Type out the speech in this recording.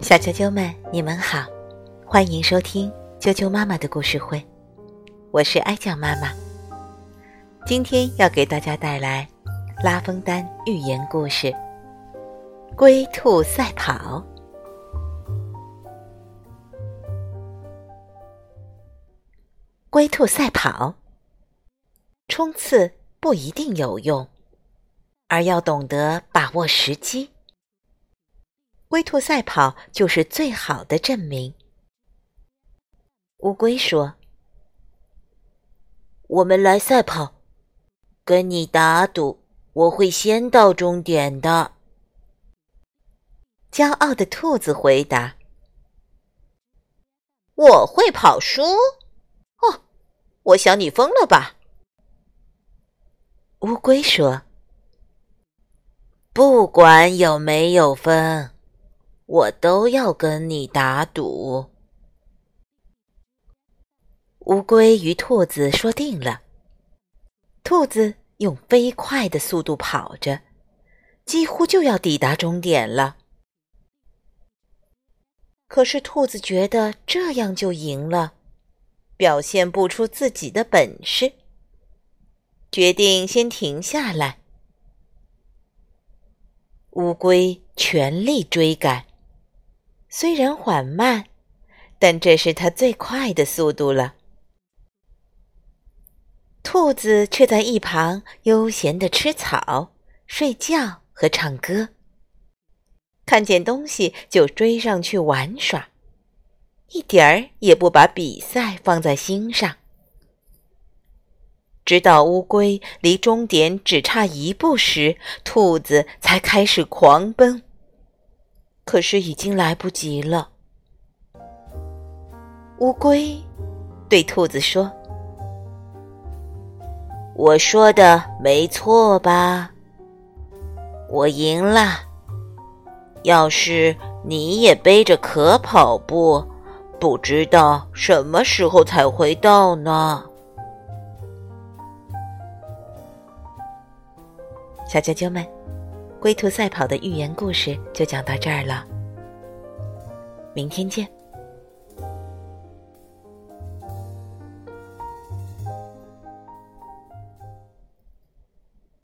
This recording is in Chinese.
小啾啾们，你们好，欢迎收听啾啾妈妈的故事会，我是哀酱妈妈。今天要给大家带来拉风丹寓言故事《龟兔赛跑》。龟兔赛跑，冲刺不一定有用，而要懂得把握时机。龟兔赛跑就是最好的证明。乌龟说：“我们来赛跑，跟你打赌，我会先到终点的。”骄傲的兔子回答：“我会跑输？哦，我想你疯了吧？”乌龟说：“不管有没有分。”我都要跟你打赌。乌龟与兔子说定了。兔子用飞快的速度跑着，几乎就要抵达终点了。可是兔子觉得这样就赢了，表现不出自己的本事，决定先停下来。乌龟全力追赶。虽然缓慢，但这是它最快的速度了。兔子却在一旁悠闲的吃草、睡觉和唱歌。看见东西就追上去玩耍，一点儿也不把比赛放在心上。直到乌龟离终点只差一步时，兔子才开始狂奔。可是已经来不及了。乌龟对兔子说：“我说的没错吧？我赢了。要是你也背着壳跑步，不知道什么时候才会到呢。”小啾啾们。龟兔赛跑的寓言故事就讲到这儿了，明天见。